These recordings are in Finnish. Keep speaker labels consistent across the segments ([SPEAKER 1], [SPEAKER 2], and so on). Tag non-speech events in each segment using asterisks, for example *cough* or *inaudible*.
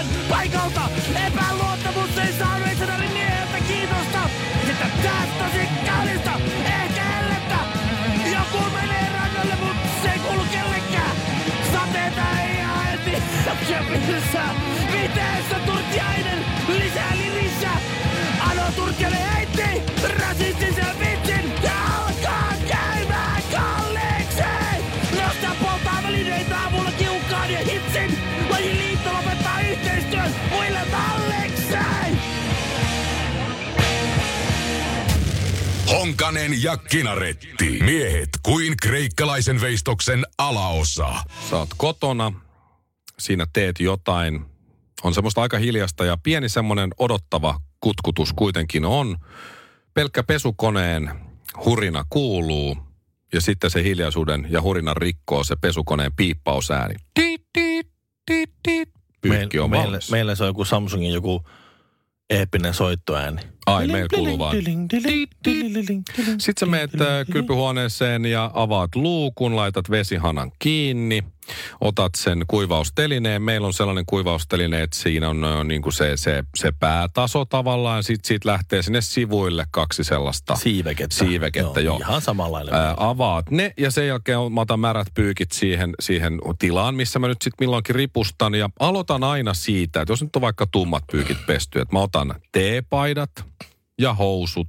[SPEAKER 1] Puheenjohtajan paikalta. Epäluottamus ei saanut itsenäinen mieheltä kiitosta. Sitten tästä tosi kaunista, ehkä hellettä. Joku menee rannalle, mut se ei kuulu kellekään. Sateita ei haeti köpissä. Viteessä Turtiainen lisää lirissä. Ano Turtiainen heitti rasistisen vitsin. Muille malliksi.
[SPEAKER 2] Honkanen ja Kinaretti. Miehet kuin kreikkalaisen veistoksen alaosa.
[SPEAKER 3] Sä oot kotona, siinä teet jotain. On semmoista aika hiljasta ja pieni semmoinen odottava kutkutus kuitenkin on. Pelkkä pesukoneen hurina kuuluu ja sitten se hiljaisuuden ja hurinan rikkoo se pesukoneen piippausääni. Tiit, Pyykki on
[SPEAKER 4] meille,
[SPEAKER 3] valmis.
[SPEAKER 4] meille se on joku Samsungin joku eeppinen soittoääni.
[SPEAKER 3] Ai, meillä kuuluu vaan. Sitten sä meet äh, kylpyhuoneeseen ja avaat luukun, laitat vesihanan kiinni, otat sen kuivaustelineen. Meillä on sellainen kuivausteline, että siinä on äh, niin kuin se, se, se päätaso tavallaan. Sitten siitä lähtee sinne sivuille kaksi sellaista
[SPEAKER 4] Siivekettä.
[SPEAKER 3] siivekettä joo.
[SPEAKER 4] Ihan samanlainen.
[SPEAKER 3] Ää, avaat ne ja sen jälkeen mä otan märät pyykit siihen, siihen tilaan, missä mä nyt sitten milloinkin ripustan. Ja aloitan aina siitä, että jos nyt on vaikka tummat pyykit pesty, että mä otan teepaidat ja housut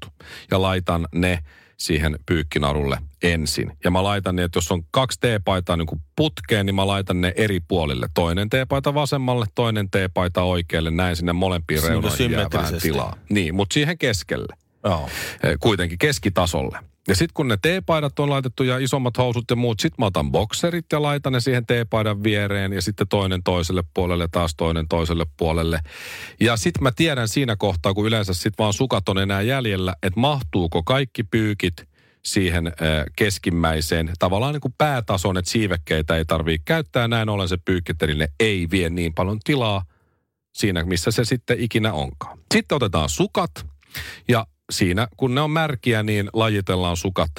[SPEAKER 3] ja laitan ne siihen pyykkinarulle ensin. Ja mä laitan ne, että jos on kaksi teepaitaa niin kuin putkeen, niin mä laitan ne eri puolille. Toinen teepaita vasemmalle, toinen teepaita oikealle, näin sinne molempiin reunaan jää vähän tilaa. Niin, mutta siihen keskelle
[SPEAKER 4] Joo.
[SPEAKER 3] eh, kuitenkin keskitasolle. Ja sitten kun ne teepaidat on laitettu ja isommat housut ja muut, sitten mä otan bokserit ja laitan ne siihen teepaidan viereen ja sitten toinen toiselle puolelle, taas toinen toiselle puolelle. Ja sitten mä tiedän siinä kohtaa, kun yleensä sitten vaan sukat on enää jäljellä, että mahtuuko kaikki pyykit siihen äh, keskimmäiseen, tavallaan niin kuin päätason, että siivekkeitä ei tarvitse käyttää. Näin ollen se pyykkiteline ei vie niin paljon tilaa siinä, missä se sitten ikinä onkaan. Sitten otetaan sukat ja siinä, kun ne on märkiä, niin lajitellaan sukat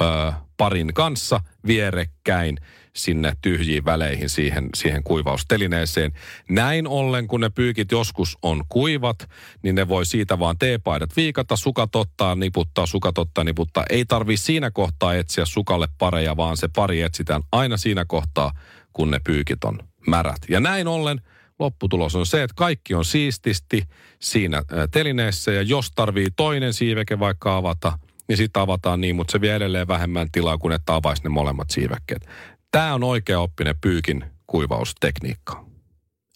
[SPEAKER 3] ö, parin kanssa vierekkäin sinne tyhjiin väleihin siihen, siihen kuivaustelineeseen. Näin ollen, kun ne pyykit joskus on kuivat, niin ne voi siitä vaan teepaidat viikata, sukat ottaa, niputtaa, sukat ottaa, niputtaa. Ei tarvi siinä kohtaa etsiä sukalle pareja, vaan se pari etsitään aina siinä kohtaa, kun ne pyykit on märät. Ja näin ollen lopputulos on se, että kaikki on siististi siinä telineessä ja jos tarvii toinen siiveke vaikka avata, niin sitten avataan niin, mutta se vie edelleen vähemmän tilaa kuin että avaisi ne molemmat siivekkeet. Tämä on oikea oppinen pyykin kuivaustekniikka.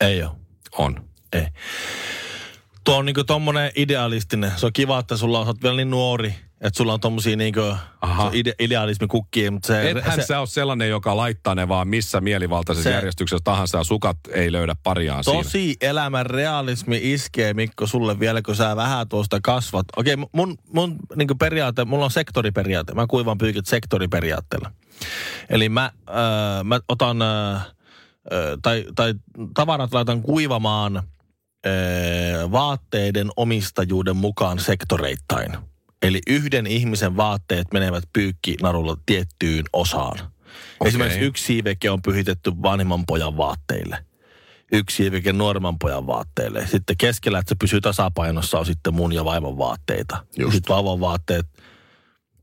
[SPEAKER 4] Ei ole.
[SPEAKER 3] On.
[SPEAKER 4] Ei. Tuo on niinku tommonen idealistinen. Se on kiva, että sulla on, oot vielä niin nuori, että sulla on tommosia niinku ide, idealismikukkia, mutta se...
[SPEAKER 3] Ethän
[SPEAKER 4] se,
[SPEAKER 3] sä ole sellainen, joka laittaa ne vaan missä mielivaltaisessa
[SPEAKER 4] Se-
[SPEAKER 3] järjestyksessä tahansa ja sukat ei löydä pariaan siinä.
[SPEAKER 4] Tosi elämän realismi iskee, Mikko, sulle vielä, kun sä vähän tuosta kasvat. Okei, mun, mun niin periaate, mulla on sektoriperiaate. Mä kuivan pyykit sektoriperiaatteella. Eli mä, äh, mä otan, äh, äh, tai, tai tavarat laitan kuivamaan äh, vaatteiden omistajuuden mukaan sektoreittain. Eli yhden ihmisen vaatteet menevät pyykkinarulla tiettyyn osaan.
[SPEAKER 3] Okei.
[SPEAKER 4] Esimerkiksi yksi siiveke on pyhitetty vanhemman pojan vaatteille. Yksi siiveke nuoremman pojan vaatteille. Sitten keskellä, että se pysyy tasapainossa, on sitten mun ja vaimon vaatteita.
[SPEAKER 3] Just.
[SPEAKER 4] Sitten vauvan vaatteet,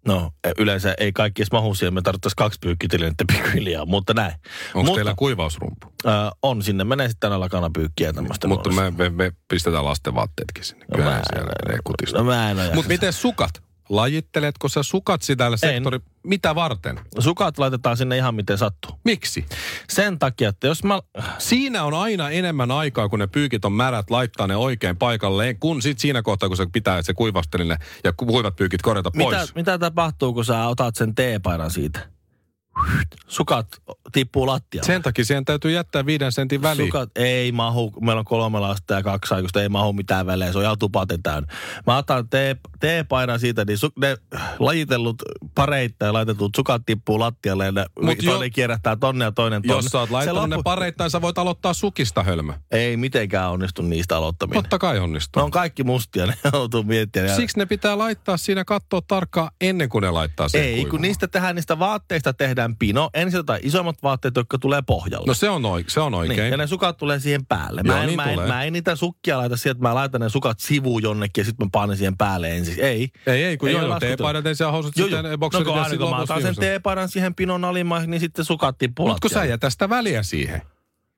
[SPEAKER 4] no yleensä ei kaikki edes mahu siihen. Me tarvittaisiin kaksi pyykkitilennettä *laughs* pikkuhiljaa, mutta näin.
[SPEAKER 3] Onko
[SPEAKER 4] mutta,
[SPEAKER 3] teillä kuivausrumpu?
[SPEAKER 4] Ö, on, sinne menee sitten aina lakanapyykkiä ja tämmöistä.
[SPEAKER 3] Mutta me, me, me pistetään lasten vaatteetkin sinne. Kyllä
[SPEAKER 4] mä
[SPEAKER 3] siellä ne kutistuu.
[SPEAKER 4] No mä en
[SPEAKER 3] Mutta miten sukat? Lajitteletko sä sukat sitä sektori... mitä varten?
[SPEAKER 4] Sukat laitetaan sinne ihan miten sattuu.
[SPEAKER 3] Miksi?
[SPEAKER 4] Sen takia, että jos mä...
[SPEAKER 3] Siinä on aina enemmän aikaa, kun ne pyykit on märät, laittaa ne oikein paikalleen, kun sit siinä kohtaa, kun se pitää, että se kuivasteli ne ja kuivat pyykit korjata pois.
[SPEAKER 4] Mitä, mitä tapahtuu, kun sä otat sen teepaidan siitä? Sukat tippuu lattialle.
[SPEAKER 3] Sen takia siihen täytyy jättää viiden sentin väliin.
[SPEAKER 4] Sukat ei mahu, meillä on kolme lasta ja kaksi aikuista, ei mahu mitään välejä, se on ihan tupaten täynnä. Mä otan tee, teepaidan siitä, niin su, ne lajitellut pareittain ja laitetut sukat tippuu lattialle ja ne,
[SPEAKER 3] Mut
[SPEAKER 4] toinen
[SPEAKER 3] jo-
[SPEAKER 4] kierrättää tonne ja toinen tonne.
[SPEAKER 3] Jos sä oot laittanut ne pareittain, sä voit aloittaa sukista hölmö.
[SPEAKER 4] Ei mitenkään onnistu niistä aloittaminen.
[SPEAKER 3] Totta kai
[SPEAKER 4] Ne
[SPEAKER 3] onnistuu.
[SPEAKER 4] on kaikki mustia, *laughs* ne joutuu miettimään.
[SPEAKER 3] Siksi ne pitää laittaa siinä katsoa tarkkaan ennen kuin ne laittaa sen
[SPEAKER 4] Ei,
[SPEAKER 3] kuivumaan.
[SPEAKER 4] kun niistä tehdään, niistä vaatteista tehdään pino. Ensin otetaan isommat vaatteet, jotka tulee pohjalle.
[SPEAKER 3] No se on, oi, se on
[SPEAKER 4] Niin,
[SPEAKER 3] oikein.
[SPEAKER 4] ja ne sukat tulee siihen päälle.
[SPEAKER 3] Joo,
[SPEAKER 4] Mä en,
[SPEAKER 3] niin
[SPEAKER 4] mä, en, mä en niitä sukkia laita siihen, että mä laitan ne sukat sivuun jonnekin ja sitten mä panen siihen päälle ensin. Ei.
[SPEAKER 3] Ei, ei, kun
[SPEAKER 4] Ei
[SPEAKER 3] joo, joo, teepaidat ensin ja housut
[SPEAKER 4] Joo, joo.
[SPEAKER 3] sitten
[SPEAKER 4] No
[SPEAKER 3] bokserit
[SPEAKER 4] kun
[SPEAKER 3] ja
[SPEAKER 4] aina kun mä otan sen teepaidan siihen pinon alimmaksi, niin sitten sukat tippuu
[SPEAKER 3] Mut kun sä jätä sitä väliä siihen.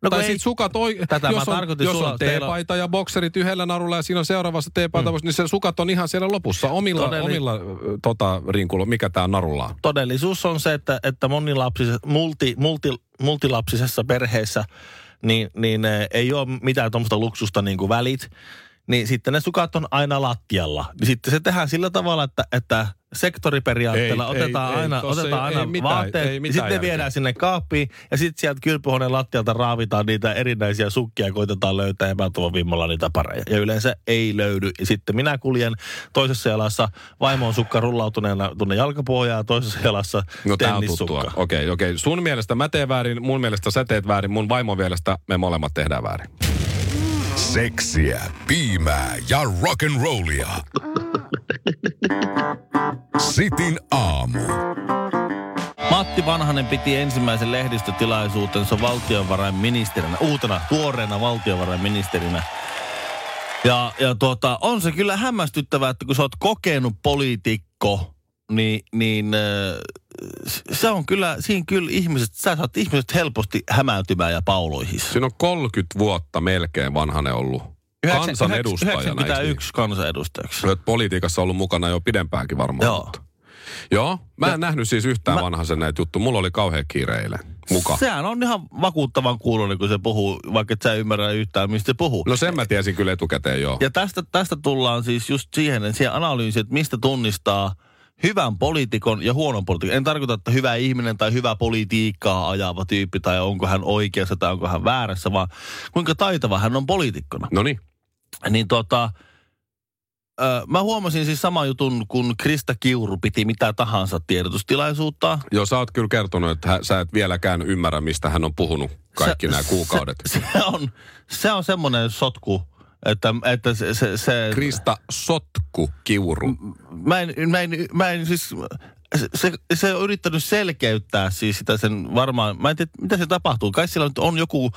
[SPEAKER 4] No
[SPEAKER 3] tai sit sukat oi,
[SPEAKER 4] Tätä
[SPEAKER 3] jos on, jos
[SPEAKER 4] sulla,
[SPEAKER 3] on
[SPEAKER 4] teillä on-
[SPEAKER 3] teepaita ja bokserit yhdellä narulla ja siinä on seuraavassa teepaita, mm. niin se sukat on ihan siellä lopussa omilla,
[SPEAKER 4] Todelli-
[SPEAKER 3] omilla tota, rinkulla, mikä tää narulla on.
[SPEAKER 4] todellisuus on se, että, että monilapsisessa, multi, multi, multilapsisessa perheessä niin, niin ei ole mitään tuommoista luksusta niin kuin välit. Niin sitten ne sukat on aina lattialla. Niin sitten se tehdään sillä tavalla, että, että sektoriperiaatteella
[SPEAKER 3] Ei,
[SPEAKER 4] otetaan
[SPEAKER 3] ei, ei,
[SPEAKER 4] aina,
[SPEAKER 3] tossa
[SPEAKER 4] otetaan
[SPEAKER 3] ei-
[SPEAKER 4] aina
[SPEAKER 3] ei mitään-
[SPEAKER 4] vaatteet.
[SPEAKER 3] ei
[SPEAKER 4] ja
[SPEAKER 3] mitään
[SPEAKER 4] sitten
[SPEAKER 3] järkeä.
[SPEAKER 4] viedään sinne kaappiin ja sitten sieltä kylpyhuoneen lattialta raavitaan niitä erinäisiä sukkia koitetaan löytää epätoivon vimmalla niitä pareja. Ja yleensä ei löydy. Ja sitten minä kuljen toisessa jalassa vaimon sukka rullautuneena tuonne jalkapohjaan ja toisessa jalassa
[SPEAKER 3] No
[SPEAKER 4] tennissukka.
[SPEAKER 3] Okei, okei. Sun mielestä mä teen väärin, mun mielestä sä teet väärin, mun vaimon mielestä me molemmat tehdään väärin.
[SPEAKER 2] Seksiä, piimää ja rock'n'rollia. Sitin aamu.
[SPEAKER 4] Matti Vanhanen piti ensimmäisen lehdistötilaisuutensa valtiovarainministerinä, uutena, tuoreena valtiovarainministerinä. Ja, ja tuota, on se kyllä hämmästyttävää, että kun sä oot kokenut poliitikko, niin, niin äh, se on kyllä, siinä kyllä ihmiset, sä saat ihmiset helposti hämäytymään ja pauloihin.
[SPEAKER 3] Siinä on 30 vuotta melkein vanhanen ollut kansanedustajana. eikö niin?
[SPEAKER 4] 91 kansanedustajaksi.
[SPEAKER 3] Oot politiikassa ollut mukana jo pidempäänkin varmaan.
[SPEAKER 4] Joo.
[SPEAKER 3] mutta- Joo, mä en
[SPEAKER 4] Ja-
[SPEAKER 3] nähnyt siis yhtään
[SPEAKER 4] Mä-
[SPEAKER 3] vanhasen näitä juttuja. Mulla oli kauhean kiire eilen muka.
[SPEAKER 4] Sehän on ihan vakuuttavan kuulonen, kun se puhuu, vaikka et sä ymmärrä yhtään, mistä se puhuu.
[SPEAKER 3] No sen mä tiesin kyllä etukäteen joo.
[SPEAKER 4] Ja tästä, tästä tullaan siis just siihen, siihen analyysiin, että mistä tunnistaa hyvän poliitikon ja huonon poliitikon. En tarkoita, että hyvä ihminen tai hyvä politiikkaa ajava tyyppi tai onko hän oikeassa tai onko hän väärässä, vaan kuinka taitava hän on poliitikkona.
[SPEAKER 3] No niin.
[SPEAKER 4] Niin tota, mä huomasin siis sama jutun, kun Krista Kiuru piti mitä tahansa tiedotustilaisuutta.
[SPEAKER 3] Joo, sä oot kyllä kertonut, että hä- sä et vieläkään ymmärrä, mistä hän on puhunut kaikki
[SPEAKER 4] Se-
[SPEAKER 3] nämä kuukaudet.
[SPEAKER 4] Se, *laughs* se on, se on semmoinen sotku, että, että se, se, se
[SPEAKER 3] Krista Sotku Kiuru.
[SPEAKER 4] mä en, mä en, mä en siis, se, se on yrittänyt selkeyttää siis sitä sen varmaan, mä en tiedä, mitä se tapahtuu. Kai siellä nyt on joku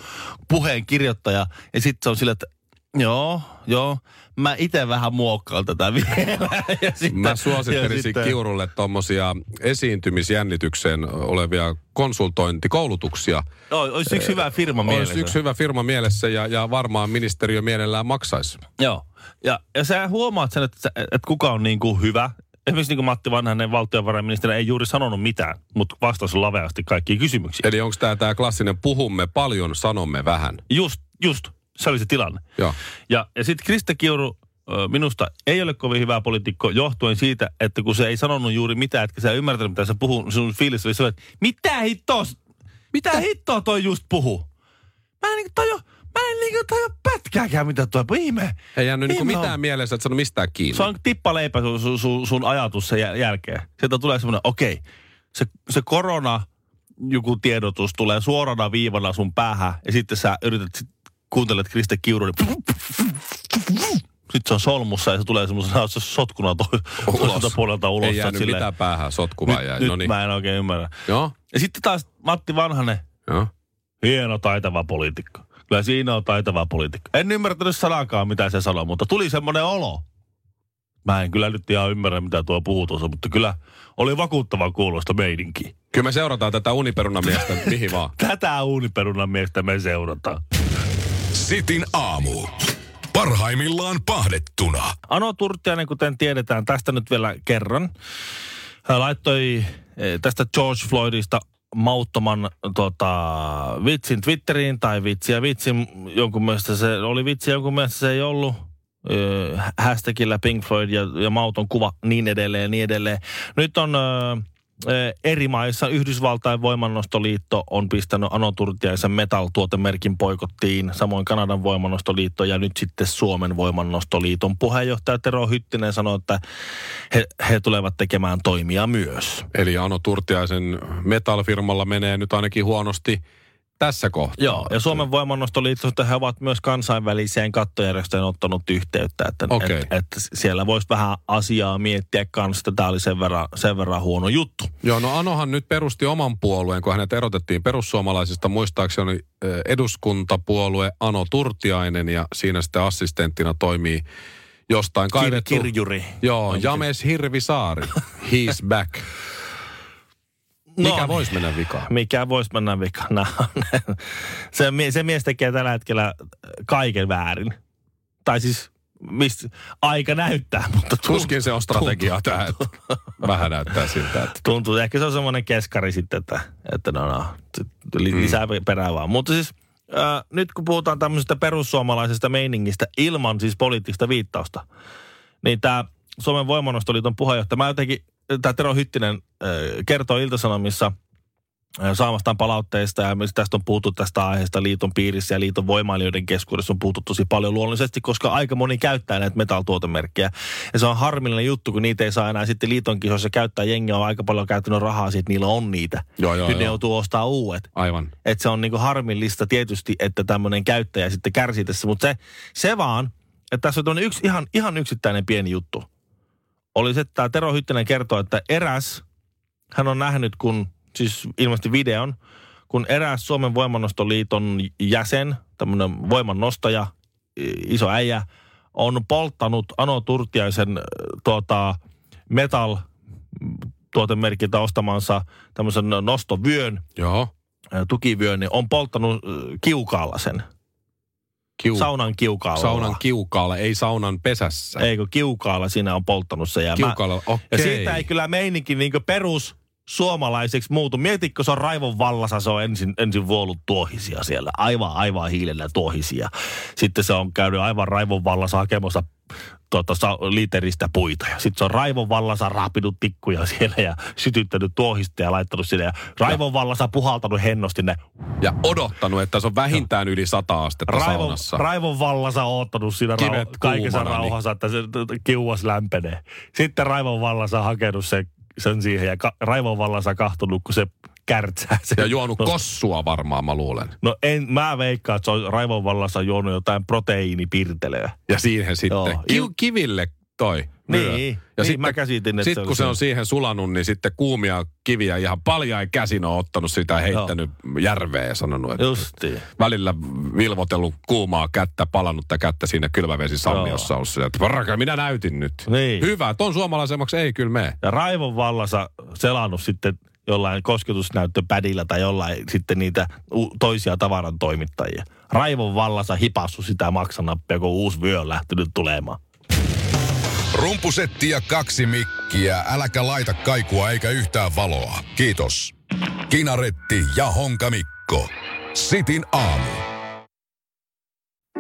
[SPEAKER 4] puheen kirjoittaja ja sitten se on sillä, että joo, joo, mä itse vähän muokkaan tätä *laughs* vielä. Ja sitten,
[SPEAKER 3] Mä
[SPEAKER 4] ja
[SPEAKER 3] suosittelisin
[SPEAKER 4] sitten-
[SPEAKER 3] Kiurulle tuommoisia esiintymisjännitykseen olevia konsultointikoulutuksia.
[SPEAKER 4] No, olisi yksi hyvä firma
[SPEAKER 3] Olisi
[SPEAKER 4] mielessä.
[SPEAKER 3] yksi hyvä firma mielessä ja, ja varmaan ministeriö mielellään maksaisi.
[SPEAKER 4] Joo. Ja, ja sä huomaat sen, että, että kuka on niin kuin hyvä. Esimerkiksi niin kuin Matti Vanhanen valtiovarainministeri ei juuri sanonut mitään, mutta vastasi laveasti kaikkiin kysymyksiin.
[SPEAKER 3] Eli onko tämä tämä klassinen puhumme paljon, sanomme vähän?
[SPEAKER 4] Just, just. Se oli se tilanne.
[SPEAKER 3] Joo.
[SPEAKER 4] Ja, ja sitten Krista Kiuru minusta ei ole kovin hyvä poliitikko johtuen siitä, että kun se ei sanonut juuri mitään, että sä ymmärtänyt, mitä se puhuu, sun fiilis oli se, että mitä hittoa, mitä hittoa toi just puhuu? Mä en niinku tajua, mä en niinku tajua pätkääkään, mitä tuo ihme.
[SPEAKER 3] Ei jäänyt niinku
[SPEAKER 4] Ihme on.
[SPEAKER 3] mitään mielessä, että sano mistään kiinni.
[SPEAKER 4] Se on tippaleipä sun, sun, sun, sun ajatus sen jäl- jälkeen. Sieltä tulee semmoinen, okei, se, se korona joku tiedotus tulee suorana viivana sun päähän ja sitten sä yrität, sit, kuuntelet Kriste Kiuru, niin sitten se on solmussa ja se tulee semmoisena sotkuna to, toiselta puolelta ulos.
[SPEAKER 3] Ei jäänyt
[SPEAKER 4] silleen,
[SPEAKER 3] mitään päähän, sotku vaan
[SPEAKER 4] Nyt,
[SPEAKER 3] jäi.
[SPEAKER 4] nyt
[SPEAKER 3] No niin.
[SPEAKER 4] mä en oikein ymmärrä.
[SPEAKER 3] Joo,
[SPEAKER 4] Ja sitten taas Matti Vanhanen,
[SPEAKER 3] joo.
[SPEAKER 4] hieno taitava poliitikko. Kyllä siinä on taitava poliitikko. En ymmärtänyt sanakaan, mitä se sanoi, mutta tuli semmoinen olo. Mä en kyllä nyt ihan ymmärrä, mitä tuo puhuu tuossa, mutta kyllä oli vakuuttava kuulosta meininki.
[SPEAKER 3] Kyllä me seurataan tätä uniperunamiestä mihin vaan. *laughs*
[SPEAKER 4] Tätä uuniperunan miestä me seurataan.
[SPEAKER 2] Sitin aamu. Parhaimmillaan pahdettuna.
[SPEAKER 4] Ano Turtiainen, kuten tiedetään, tästä nyt vielä kerran. Hän laittoi eh, tästä George Floydista mauttoman tota, vitsin Twitteriin tai vitsiä vitsin. Jonkun mielestä se oli vitsi, jonkun mielestä se ei ollut. Ö, hashtagillä Pink Floyd ja, ja mauton kuva niin edelleen niin edelleen. Nyt on ö, eri maissa Yhdysvaltain voimannostoliitto on pistänyt Ano Turtiaisen metal-tuotemerkin poikottiin, samoin Kanadan voimannostoliitto ja nyt sitten Suomen voimannostoliiton puheenjohtaja Tero Hyttinen sanoi, että he, he tulevat tekemään toimia myös.
[SPEAKER 3] Eli Ano Turtiaisen metal-firmalla menee nyt ainakin huonosti tässä kohtaa.
[SPEAKER 4] Joo, ja Suomen voimannostoliitosta he ovat myös kansainväliseen kattojärjestöön ottanut yhteyttä, että
[SPEAKER 3] Okei.
[SPEAKER 4] et, et siellä voisi vähän asiaa miettiä kanssa, että tämä oli sen verran, sen verran huono juttu.
[SPEAKER 3] Joo, no Anohan nyt perusti oman puolueen, kun hänet erotettiin perussuomalaisista. Muistaakseni eduskuntapuolue Ano Turtiainen ja siinä sitten assistenttina toimii jostain
[SPEAKER 4] Kir,
[SPEAKER 3] kaivettu.
[SPEAKER 4] kirjuri.
[SPEAKER 3] Joo, James Hirvisaari. *laughs* He's back. Mikä
[SPEAKER 4] No,
[SPEAKER 3] voisi mennä vikaan?
[SPEAKER 4] Mikä voisi mennä vikana? se, mie- se mies tekee tällä hetkellä kaiken väärin. Tai siis mistä aika näyttää, mutta tuntuu,
[SPEAKER 3] Tuskin se on strategia tämä, että vähän näyttää siltä, että
[SPEAKER 4] tuntuu. Ehkä se on semmoinen keskari sitten, että, että no, no
[SPEAKER 3] Mm.
[SPEAKER 4] lisää perää vaan. Mutta siis äh, nyt kun puhutaan tämmöisestä perussuomalaisesta meiningistä ilman siis poliittista viittausta, niin tämä Suomen voimannostoliiton puheenjohtaja, mä jotenkin, tämä Tero Hyttinen äh, kertoo Iltasanomissa äh, saamastaan palautteista ja myös tästä on puhuttu tästä aiheesta liiton piirissä ja liiton voimailijoiden keskuudessa on puhuttu tosi paljon luonnollisesti, koska aika moni käyttää näitä metal-tuotemerkkejä. Ja se on harmillinen juttu, kun niitä ei saa enää sitten liiton kisoissa käyttää. Jengi on aika paljon käyttänyt rahaa siitä, niillä on niitä.
[SPEAKER 3] Joo, joo,
[SPEAKER 4] Nyt ne
[SPEAKER 3] joo.
[SPEAKER 4] joutuu ostaa uudet.
[SPEAKER 3] aivan.
[SPEAKER 4] Että se on niinku harmillista tietysti, että tämmöinen käyttäjä sitten kärsii tässä. Mutta se, se vaan, että tässä on yksi, ihan, ihan yksittäinen pieni juttu. Oli se, että tämä Tero Hyttinen kertoo, että eräs, hän on nähnyt, kun siis ilmeisesti videon, kun eräs Suomen voimannostoliiton jäsen, tämmöinen voimannostaja, iso äijä, on polttanut Ano Turtiaisen äh, tuota, metal tuotemerkiltä ostamansa tämmöisen nostovyön,
[SPEAKER 3] Joo.
[SPEAKER 4] äh, tukivyön, niin on polttanut äh, kiukaalla sen.
[SPEAKER 3] Kiu-
[SPEAKER 4] Saunan kiukaalla.
[SPEAKER 3] saunan kiukaalla, ei saunan pesässä.
[SPEAKER 4] Eikö kiukaalla siinä on polttanut se. Ja, mä,
[SPEAKER 3] Kiukaalla, okei.
[SPEAKER 4] ja siitä ei kyllä meininki niin perus suomalaiseksi muutu. Mietitkö, se on raivon vallassa, se on ensin, ensin vuollut tuohisia siellä. Aivan, aivan hiilellä tuohisia. Sitten se on käynyt aivan raivon vallassa hakemassa tuota, literistä puita. Ja sitten se on raivon vallassa raapinut tikkuja siellä ja sytyttänyt tuohista ja laittanut sinne. Ja raivon vallassa puhaltanut hennosti ne.
[SPEAKER 3] Ja odottanut, että se on vähintään yli sata astetta
[SPEAKER 4] Raivon,
[SPEAKER 3] saunassa.
[SPEAKER 4] raivon vallassa oottanut siinä rau- kaikessa
[SPEAKER 3] niin-
[SPEAKER 4] rauhassa, että se kiuas lämpenee. Sitten raivon vallassa hakenut sen, sen siihen ja ka- raivon vallassa kahtonut, kun se kärtsää. Se,
[SPEAKER 3] Ja juonut
[SPEAKER 4] no,
[SPEAKER 3] kossua varmaan, mä luulen.
[SPEAKER 4] no en, mä veikkaan, että se on raivon vallassa juonut jotain proteiinipirtelöä.
[SPEAKER 3] Ja siihen sitten
[SPEAKER 4] Joo.
[SPEAKER 3] Ki- kiville toi. myö.
[SPEAKER 4] Niin,
[SPEAKER 3] ja
[SPEAKER 4] niin mä käsitin, että
[SPEAKER 3] sit,
[SPEAKER 4] se oli
[SPEAKER 3] kun se
[SPEAKER 4] se.
[SPEAKER 3] on siihen sulanut, niin sitten kuumia kiviä ihan paljain käsin on ottanut sitä ja heittänyt järveen ja sanonut, että
[SPEAKER 4] Justiin.
[SPEAKER 3] välillä vilvotellut kuumaa kättä, palannutta kättä siinä kylmävesisammiossa ollut sillä, että varaka, minä näytin nyt.
[SPEAKER 4] Niin.
[SPEAKER 3] Hyvä, ton suomalaisemmaksi ei kyllä mene.
[SPEAKER 4] Ja raivon vallassa selannut sitten jollain kosketusnäyttöpädillä tai jollain sitten niitä toisia tavaran toimittajia. Raivon vallassa hipassu sitä maksanappia, kun uusi vyö on lähtenyt tulemaan.
[SPEAKER 2] Rumpusetti ja kaksi mikkiä. Äläkä laita kaikua eikä yhtään valoa. Kiitos. Kinaretti ja Honka Mikko. Sitin aamu.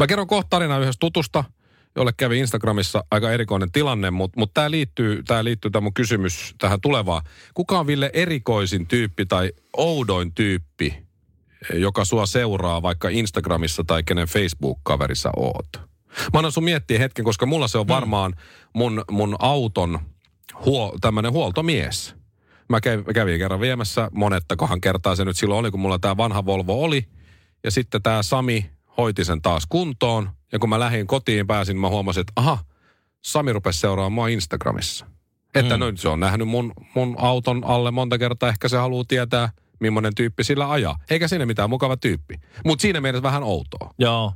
[SPEAKER 3] Mä kerron kohta tarina yhdestä tutusta, jolle kävi Instagramissa aika erikoinen tilanne, mutta mut tämä liittyy, tää liittyy tämä mun kysymys tähän tulevaan. Kuka on Ville erikoisin tyyppi tai oudoin tyyppi, joka sua seuraa vaikka Instagramissa tai kenen Facebook-kaverissa oot? Mä annan sun miettiä hetken, koska mulla se on varmaan mun, mun auton huo, tämmönen huoltomies. Mä kävin, kävin kerran viemässä monettakohan kertaa se nyt silloin oli, kun mulla tämä vanha Volvo oli. Ja sitten tämä Sami hoiti sen taas kuntoon. Ja kun mä lähdin kotiin pääsin, mä huomasin, että aha, Sami rupesi seuraamaan mua Instagramissa. Että mm. no, se on nähnyt mun, mun auton alle monta kertaa. Ehkä se haluaa tietää, millainen tyyppi sillä ajaa. Eikä siinä mitään mukava tyyppi. Mutta siinä mielessä vähän outoa.
[SPEAKER 4] Joo.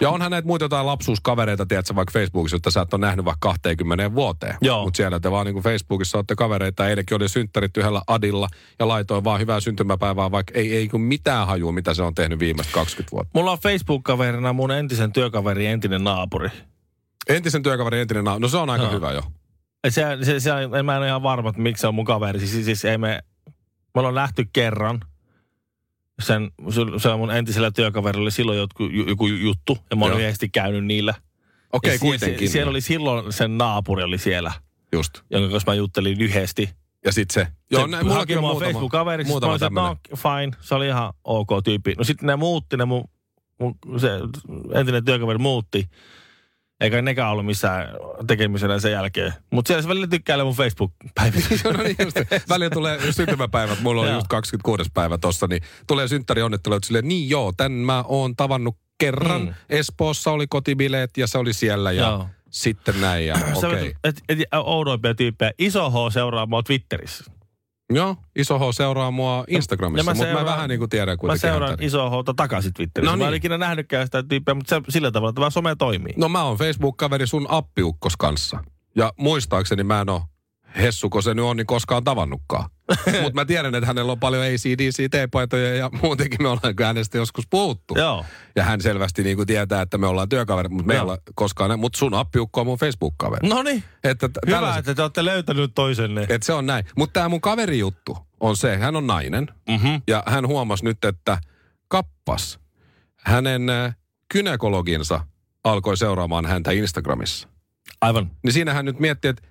[SPEAKER 3] Ja onhan näitä muita jotain lapsuuskavereita, tiedätkö, vaikka Facebookissa, että sä et ole nähnyt vaikka 20 vuoteen. Mutta siellä te vaan niin kuin Facebookissa olette kavereita. Eilenkin oli synttärit yhdellä Adilla ja laitoin vaan hyvää syntymäpäivää, vaikka ei, ei kun mitään hajua, mitä se on tehnyt viimeiset 20 vuotta.
[SPEAKER 4] Mulla on Facebook-kaverina mun entisen työkaveri, entinen naapuri.
[SPEAKER 3] Entisen työkaverin entinen na- No se on aika
[SPEAKER 4] Joo.
[SPEAKER 3] hyvä jo.
[SPEAKER 4] Se, se, se, en mä en ole ihan varma, että miksi se on mun kaveri. Siis, siis ei me, me ollaan nähty kerran. Sen, se, on mun entisellä työkaverilla silloin joku, joku juttu, ja mä oon yhdesti käynyt niillä.
[SPEAKER 3] Okei,
[SPEAKER 4] Ja sie-
[SPEAKER 3] kuitenkin.
[SPEAKER 4] Sie, siellä oli silloin sen naapuri oli siellä,
[SPEAKER 3] Just.
[SPEAKER 4] jonka kanssa mä juttelin yhdesti.
[SPEAKER 3] Ja sit se.
[SPEAKER 4] Joo,
[SPEAKER 3] näin,
[SPEAKER 4] se haki
[SPEAKER 3] mullakin on
[SPEAKER 4] mua
[SPEAKER 3] muutama,
[SPEAKER 4] Facebook-kaveriksi. Mä
[SPEAKER 3] muutama
[SPEAKER 4] että no fine, se oli ihan ok tyyppi. No sitten ne muutti, ne mun, mun se entinen työkaveri muutti. Eikä nekään ollut missään tekemisenä sen jälkeen. Mutta siellä se välillä tykkäilee mun Facebook-päivistä. *laughs*
[SPEAKER 3] no niin just. Välillä tulee syntymäpäivät, mulla
[SPEAKER 4] Joo.
[SPEAKER 3] just 26. päivä tossa, niin tulee synttärionnittelut silleen, niin joo, tän mä oon tavannut kerran.
[SPEAKER 4] Mm.
[SPEAKER 3] Espoossa oli kotibileet ja se oli siellä ja
[SPEAKER 4] Joo.
[SPEAKER 3] sitten näin ja
[SPEAKER 4] on et, et, oudoimpia tyyppejä. Iso H seuraa mua Twitterissä.
[SPEAKER 3] Joo, Iso H seuraa mua Instagramissa,
[SPEAKER 4] mä
[SPEAKER 3] mutta mä
[SPEAKER 4] seuraan-
[SPEAKER 3] vähän niin kuin tiedän
[SPEAKER 4] Mä
[SPEAKER 3] kuitenkin
[SPEAKER 4] seuraan
[SPEAKER 3] häntä.
[SPEAKER 4] Iso H takaisin Twitterissä.
[SPEAKER 3] No
[SPEAKER 4] Mä en
[SPEAKER 3] niin.
[SPEAKER 4] ikinä nähnytkään sitä tyyppiä, mutta se, sillä tavalla tämä some toimii.
[SPEAKER 3] No mä oon Facebook-kaveri sun appiukkos kanssa. Ja muistaakseni mä en oo Hessuko se nyt on, niin koskaan tavannutkaan. *laughs* Mutta mä tiedän, että hänellä on paljon ACDC-teepaitoja ja muutenkin me ollaan kyllä hänestä joskus puhuttu.
[SPEAKER 4] Joo.
[SPEAKER 3] Ja hän selvästi niin kuin tietää, että me ollaan työkaverit, mutta me ei olla koskaan, mutta sun appiukko on mun Facebook-kaveri.
[SPEAKER 4] No niin.
[SPEAKER 3] Että t-
[SPEAKER 4] Hyvä,
[SPEAKER 3] tällaiset-
[SPEAKER 4] että te olette löytänyt toisenne.
[SPEAKER 3] että se on näin. Mutta tämä mun kaverijuttu on se, hän on nainen.
[SPEAKER 4] Mm-hmm.
[SPEAKER 3] Ja hän huomasi nyt, että kappas, hänen äh, kynekologinsa alkoi seuraamaan häntä Instagramissa.
[SPEAKER 4] Aivan.
[SPEAKER 3] Niin siinä hän nyt miettii, että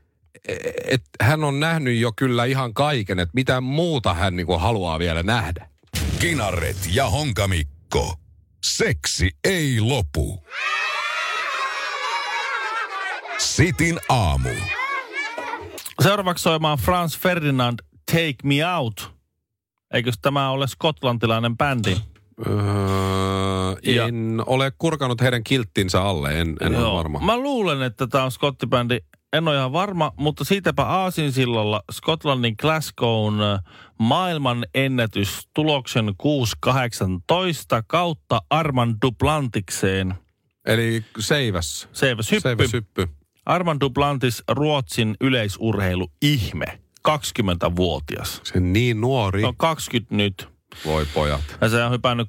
[SPEAKER 3] et hän on nähnyt jo kyllä ihan kaiken, että mitä muuta hän niinku haluaa vielä nähdä.
[SPEAKER 2] Kinaret ja Honkamikko. Seksi ei lopu. Sitin aamu.
[SPEAKER 4] Seuraavaksi soimaan Franz Ferdinand Take Me Out. Eikös tämä ole skotlantilainen bändi?
[SPEAKER 3] Öö,
[SPEAKER 4] Ja-
[SPEAKER 3] en ole kurkanut heidän kilttinsä alle, en, en ole varma.
[SPEAKER 4] Mä luulen, että tämä on skottibändi. En ole ihan varma, mutta siitäpä Aasinsillalla Skotlannin Glasgown äh, maailman ennätys tuloksen 6.18 kautta Armand Duplantikseen.
[SPEAKER 3] Eli seiväs.
[SPEAKER 4] Seiväs hyppy.
[SPEAKER 3] Seiväs hyppy.
[SPEAKER 4] Armand Duplantis, Ruotsin yleisurheilu ihme. 20-vuotias.
[SPEAKER 3] Se niin nuori.
[SPEAKER 4] No 20 nyt.
[SPEAKER 3] Voi pojat.
[SPEAKER 4] Ja se on hypännyt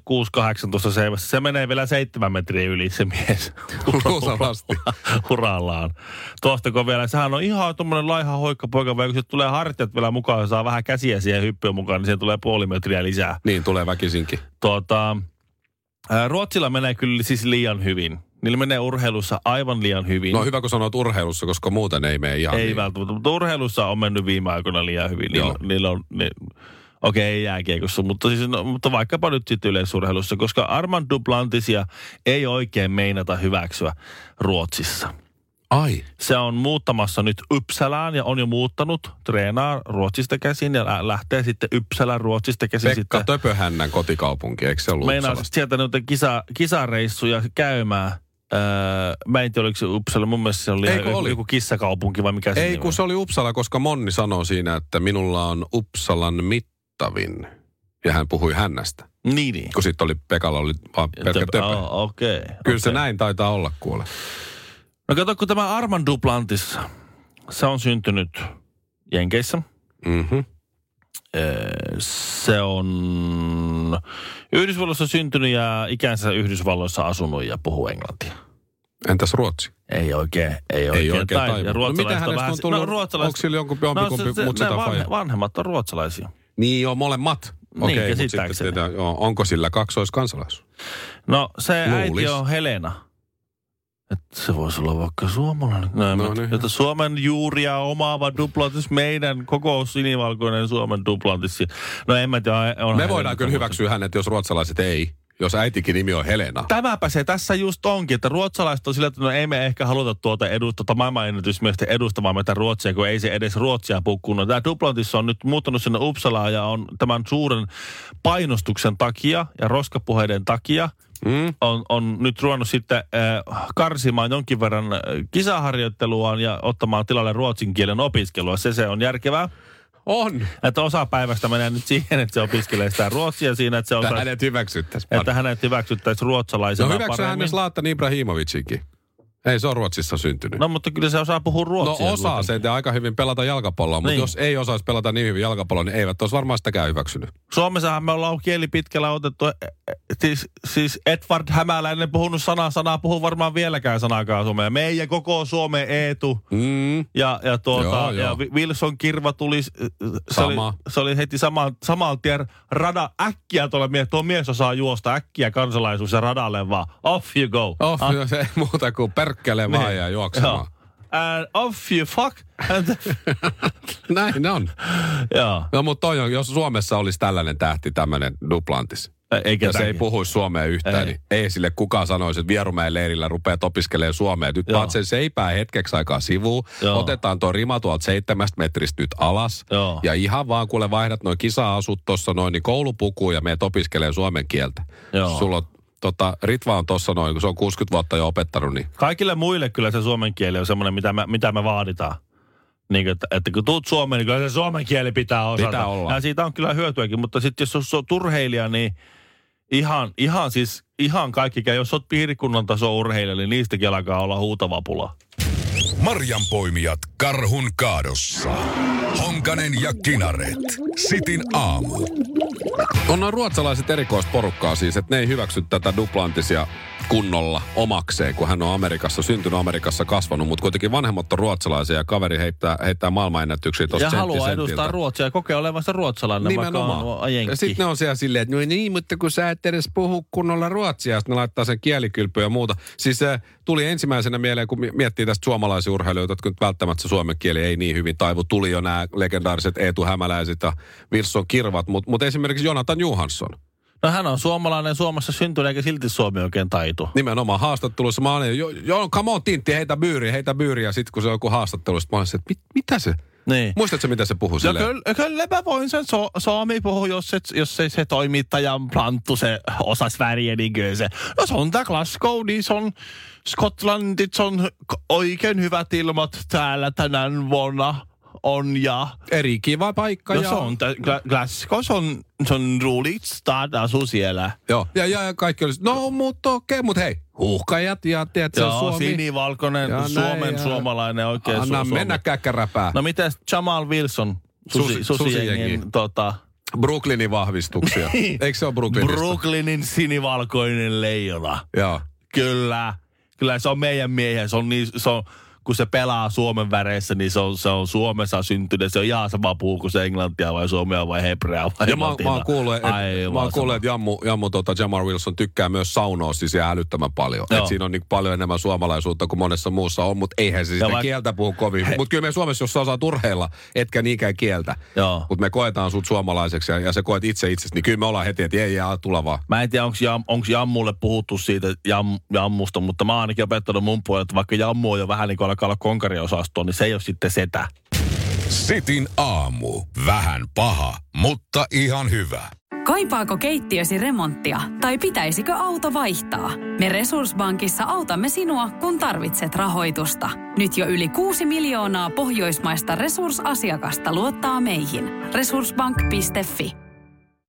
[SPEAKER 4] 6-18 seivässä. Se menee vielä 7 metriä yli se mies. *laughs*
[SPEAKER 3] Luultavasti. *laughs*
[SPEAKER 4] Urallaan. Tuosta kun vielä, sehän on ihan tuommoinen laiha hoikka poika, kun se tulee hartiat vielä mukaan ja saa vähän käsiä siihen hyppyyn mukaan, niin siihen tulee puoli metriä lisää.
[SPEAKER 3] Niin tulee väkisinkin.
[SPEAKER 4] Tuota, Ruotsilla menee kyllä siis liian hyvin. Niillä menee urheilussa aivan liian hyvin.
[SPEAKER 3] No hyvä, kun sanoit urheilussa, koska muuten ei mene ihan
[SPEAKER 4] ei
[SPEAKER 3] niin.
[SPEAKER 4] välttämättä, mutta urheilussa on mennyt viime aikoina liian hyvin. Niillä,
[SPEAKER 3] Joo.
[SPEAKER 4] niillä on, ne, okei, ei jääkiekossa, mutta, siis, no, mutta vaikkapa nyt sitten yleisurheilussa, koska Armand Duplantisia ei oikein meinata hyväksyä Ruotsissa.
[SPEAKER 3] Ai.
[SPEAKER 4] Se on muuttamassa nyt Uppsalaan ja on jo muuttanut, treenaa Ruotsista käsin ja lä- lähtee sitten Uppsalan Ruotsista käsin
[SPEAKER 3] Pekka
[SPEAKER 4] sitten.
[SPEAKER 3] Töpöhännän kotikaupunki, eikö se ollut
[SPEAKER 4] Meinaa sieltä noita kisa, kisareissuja käymään. Öö, mä en tiedä, oliko se Uppsala. Mun mielestä se oli,
[SPEAKER 3] Eikö
[SPEAKER 4] joku,
[SPEAKER 3] oli?
[SPEAKER 4] joku kissakaupunki vai mikä se
[SPEAKER 3] Ei, kun se oli Uppsala, koska Monni sanoi siinä, että minulla on Uppsalan mittavin. Ja hän puhui hännästä.
[SPEAKER 4] Niin, niin.
[SPEAKER 3] Kun sitten oli, Pekalla oli vaan pelkkä
[SPEAKER 4] Töp-
[SPEAKER 3] töpö.
[SPEAKER 4] oh, Okei.
[SPEAKER 3] Kyllä se
[SPEAKER 4] okei.
[SPEAKER 3] näin taitaa olla kuule.
[SPEAKER 4] No kato, kun tämä Armand Duplantis, se on syntynyt Jenkeissä.
[SPEAKER 3] Mhm.
[SPEAKER 4] Öö, Se on Yhdysvalloissa syntynyt ja ikänsä Yhdysvalloissa asunut ja puhuu englantia.
[SPEAKER 3] Entäs Ruotsi?
[SPEAKER 4] Ei oikein, ei oikein,
[SPEAKER 3] Ei oikein
[SPEAKER 4] tai- ja
[SPEAKER 3] No
[SPEAKER 4] ruotsalaiset
[SPEAKER 3] hänestä on tullut-
[SPEAKER 4] ruotsalaiset-
[SPEAKER 3] onko sillä jonkun jompikumpi
[SPEAKER 4] no, se, se, ne vanhe, vanhemmat on ruotsalaisia.
[SPEAKER 3] Niin joo, molemmat.
[SPEAKER 4] Niin,
[SPEAKER 3] Okei, mut
[SPEAKER 4] käsittääkseni.
[SPEAKER 3] sitten tietää, joo, onko sillä kaksoiskansalaisuus?
[SPEAKER 4] No se
[SPEAKER 3] Luulis.
[SPEAKER 4] äiti on Helena. Että se voisi olla vaikka suomalainen. No,
[SPEAKER 3] No niin.
[SPEAKER 4] että Suomen juuria omaava duplantis, meidän koko sinivalkoinen Suomen duplantis. No en mä tiedä. On
[SPEAKER 3] Me voidaan kyllä hyväksyä hänet, jos ruotsalaiset ei. Jos äitikin nimi on Helena.
[SPEAKER 4] Tämäpä se tässä just onkin, että ruotsalaiset on sillä, että no ei me ehkä haluta tuota edustaa, tuota maailmanennätysmiestä edustamaan meitä Ruotsia, kun ei se edes Ruotsia puhu. Tämä Duplantis on nyt muuttanut sinne Uppsalaan ja on tämän suuren painostuksen takia ja roskapuheiden takia
[SPEAKER 3] Mm.
[SPEAKER 4] on, on nyt ruvennut sitten äh, karsimaan jonkin verran äh, kisaharjoitteluaan ja ottamaan tilalle ruotsin kielen opiskelua. Se, se on järkevää.
[SPEAKER 3] On.
[SPEAKER 4] Että osa päivästä menee nyt siihen, että se opiskelee sitä ruotsia siinä, että, se
[SPEAKER 3] Että
[SPEAKER 4] osaa,
[SPEAKER 3] hänet hyväksyttäisiin.
[SPEAKER 4] että hänet hyväksyttäisiin ruotsalaisena
[SPEAKER 3] No hyväksyä
[SPEAKER 4] paremmin.
[SPEAKER 3] hänen Zlatan Ibrahimovicin. Ei se on Ruotsissa syntynyt.
[SPEAKER 4] No mutta kyllä se osaa puhua
[SPEAKER 3] No
[SPEAKER 4] ruotsia.
[SPEAKER 3] osaa
[SPEAKER 4] kuitenkin.
[SPEAKER 3] sen ja aika hyvin pelata jalkapalloa, mutta
[SPEAKER 4] Niin.
[SPEAKER 3] jos ei osaisi pelata niin hyvin jalkapalloa, niin eivät olisi varmaan sitäkään hyväksynyt.
[SPEAKER 4] Suomessahan me ollaan kieli pitkällä otettu. eh, eh, Siis, siis Edward Hämäläinen puhunut sanaa sanaa, puhuu varmaan vieläkään sanakaan suomea. Meidän koko Suomen Eetu
[SPEAKER 3] Mm.
[SPEAKER 4] ja, ja, tuota,
[SPEAKER 3] Joo,
[SPEAKER 4] ja
[SPEAKER 3] joo.
[SPEAKER 4] Vi- Wilson Kirva tuli, se
[SPEAKER 3] Sama.
[SPEAKER 4] oli, se oli heti sama, saman tien rada äkkiä tuolla mies, tuo mies osaa juosta äkkiä kansalaisuus ja radalle vaan off you go.
[SPEAKER 3] Oh,
[SPEAKER 4] Ah,
[SPEAKER 3] se ei muuta kuin perkkele vaan
[SPEAKER 4] niin.
[SPEAKER 3] ja
[SPEAKER 4] Joo.
[SPEAKER 3] juoksemaan.
[SPEAKER 4] And off you fuck. And, *laughs*
[SPEAKER 3] Näin on.
[SPEAKER 4] joo.
[SPEAKER 3] No mutta toi on, jos Suomessa olisi tällainen tähti, tämmöinen duplantis,
[SPEAKER 4] Eikä
[SPEAKER 3] ja se ei puhuisi suomea yhtään,
[SPEAKER 4] Ei.
[SPEAKER 3] niin ei sille kukaan sanoisi, että Vierumäen leirillä rupeat opiskelemaan suomea. Nyt
[SPEAKER 4] Joo.
[SPEAKER 3] sen seipää hetkeksi aikaa sivuun.
[SPEAKER 4] Joo.
[SPEAKER 3] Otetaan tuo rima tuolta seitsemästä metristä nyt alas.
[SPEAKER 4] Joo.
[SPEAKER 3] Ja ihan vaan kuule vaihdat noin kisa-asut tuossa noin, niin koulupukuun ja meet opiskelemaan suomen kieltä.
[SPEAKER 4] Joo.
[SPEAKER 3] Sulla on, tota, Ritva on tuossa noin, kun se on 60 vuotta jo opettanut, niin
[SPEAKER 4] Kaikille muille kyllä se suomen kieli on semmoinen, mitä me, mitä me vaaditaan. Niin, että, että kun tuut Suomeen, niin kyllä se suomen kieli pitää osata.
[SPEAKER 3] Pitää olla.
[SPEAKER 4] Ja siitä on kyllä hyötyäkin, mutta sitten jos on turheilija, niin ihan, ihan siis, ihan kaikki. Jos olet piirikunnan taso urheilija, niin niistäkin alkaa olla huutava pula.
[SPEAKER 2] Marjanpoimijat karhun kaadossa. Honkanen ja Kinaret. Sitin aamu.
[SPEAKER 3] On noin ruotsalaiset erikoista porukkaa siis, että ne ei hyväksy tätä duplantisia kunnolla omakseen, kun hän on Amerikassa, syntynyt Amerikassa, kasvanut, mutta kuitenkin vanhemmat on ruotsalaisia ja kaveri heittää, heittää maailmanennätyksiä tuosta
[SPEAKER 4] Ja haluaa edustaa Ruotsia ja kokee olevansa ruotsalainen,
[SPEAKER 3] Nimenomaan.
[SPEAKER 4] vaikka on
[SPEAKER 3] Ja sitten ne on siellä silleen, että no niin, mutta kun sä et edes puhu kunnolla ruotsia, sitten ne laittaa sen kielikylpyä ja muuta. Siis se tuli ensimmäisenä mieleen, kun mi- miettii tästä suomalaisia urheilijoita, jotka nyt välttämättä se suomen kieli ei niin hyvin taivu. Tuli jo nämä legendaariset Eetu Hämäläiset ja Wilson Kirvat, mutta mut esimerkiksi Jonathan Johansson.
[SPEAKER 4] No hän on suomalainen Suomessa syntynyt, eikä silti Suomi oikein taitu.
[SPEAKER 3] Nimenomaan haastattelussa mä olin, jo, jo come on Tintti, heitä byyriä, heitä byyriä. Sitten kun se on joku haastattelu, sit mä olin, että mit, mitä se?
[SPEAKER 4] Niin.
[SPEAKER 3] Muistatko mitä se puhui
[SPEAKER 4] No kyllä, kyllä mä voin sen so, Suomi puhua, jos, se, jos se, se toimittajan planttu se osas väriä, niin kyllä se. No se on tää Glasgow, niin se on Skotlandit, se on oikein hyvät ilmat täällä tänään vuonna on ja...
[SPEAKER 3] Eri kiva paikka.
[SPEAKER 4] No
[SPEAKER 3] ja...
[SPEAKER 4] se on, Gla- Glasgow on, se on roligt stad, asuu siellä.
[SPEAKER 3] Joo, ja, ja, ja kaikki olisi, no mutta okei, mutta hei, huuhkajat ja tiedätkö,
[SPEAKER 4] Joo,
[SPEAKER 3] Suomi.
[SPEAKER 4] sinivalkoinen,
[SPEAKER 3] Ja näin,
[SPEAKER 4] Suomen
[SPEAKER 3] ja-
[SPEAKER 4] suomalainen oikein
[SPEAKER 3] Anna
[SPEAKER 4] su-
[SPEAKER 3] mennä käkkäräpää.
[SPEAKER 4] No miten Jamal Wilson, susi,
[SPEAKER 3] Susi- susijengi.
[SPEAKER 4] tota,
[SPEAKER 3] Brooklynin vahvistuksia. *laughs* Eikö se ole Brooklynista?
[SPEAKER 4] Brooklynin sinivalkoinen leijona.
[SPEAKER 3] Joo.
[SPEAKER 4] Kyllä. Kyllä se on meidän miehiä. Se on niin, se on, kun se pelaa Suomen väreissä, niin se on, se on Suomessa syntynyt. Se on ihan sama puu kuin se englantia vai suomea vai hebreaa vai
[SPEAKER 3] Ja mä, mä oon kuullut, että,
[SPEAKER 4] sama.
[SPEAKER 3] että Jammu, Jammu tota Jamar Wilson tykkää myös saunoa siis ihan älyttömän paljon.
[SPEAKER 4] Joo.
[SPEAKER 3] Et siinä on niin paljon enemmän suomalaisuutta kuin monessa muussa on, mutta eihän se sitä
[SPEAKER 4] vaik-
[SPEAKER 3] kieltä puhu kovin. Mutta kyllä me Suomessa, jos sä osaat urheilla, etkä niinkään kieltä, mutta me koetaan sut suomalaiseksi ja, ja sä koet itse itsesi, niin kyllä me ollaan heti, että ei jää, tulla vaan.
[SPEAKER 4] Mä en tiedä, onko jam, onks Jammulle puhuttu siitä jam, Jammusta, mutta mä oon ainakin opettanut mun puolelta, että vaikka Jammu on jo vähän niin kuin alkaa olla konkariosastoa, niin se ei ole sitten setä.
[SPEAKER 2] Sitin aamu. Vähän paha, mutta ihan hyvä.
[SPEAKER 5] Kaipaako keittiösi remonttia tai pitäisikö auto vaihtaa? Me Resurssbankissa autamme sinua, kun tarvitset rahoitusta. Nyt jo yli 6 miljoonaa pohjoismaista resursasiakasta luottaa meihin. Resurssbank.fi